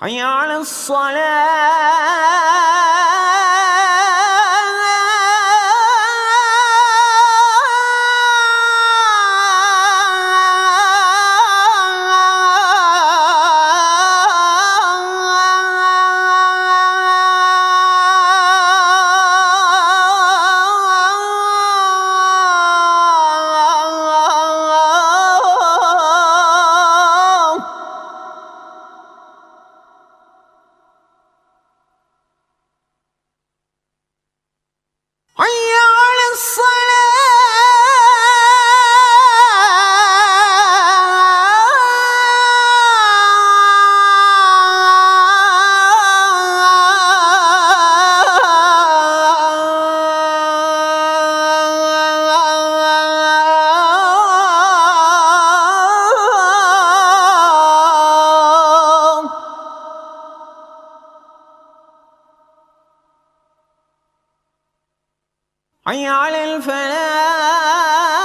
حي على الصلاة. حي على الفلاح.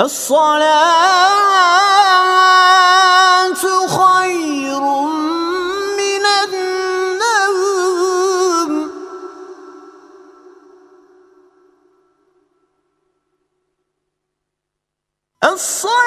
الصلاة خير من النوم. الصلاة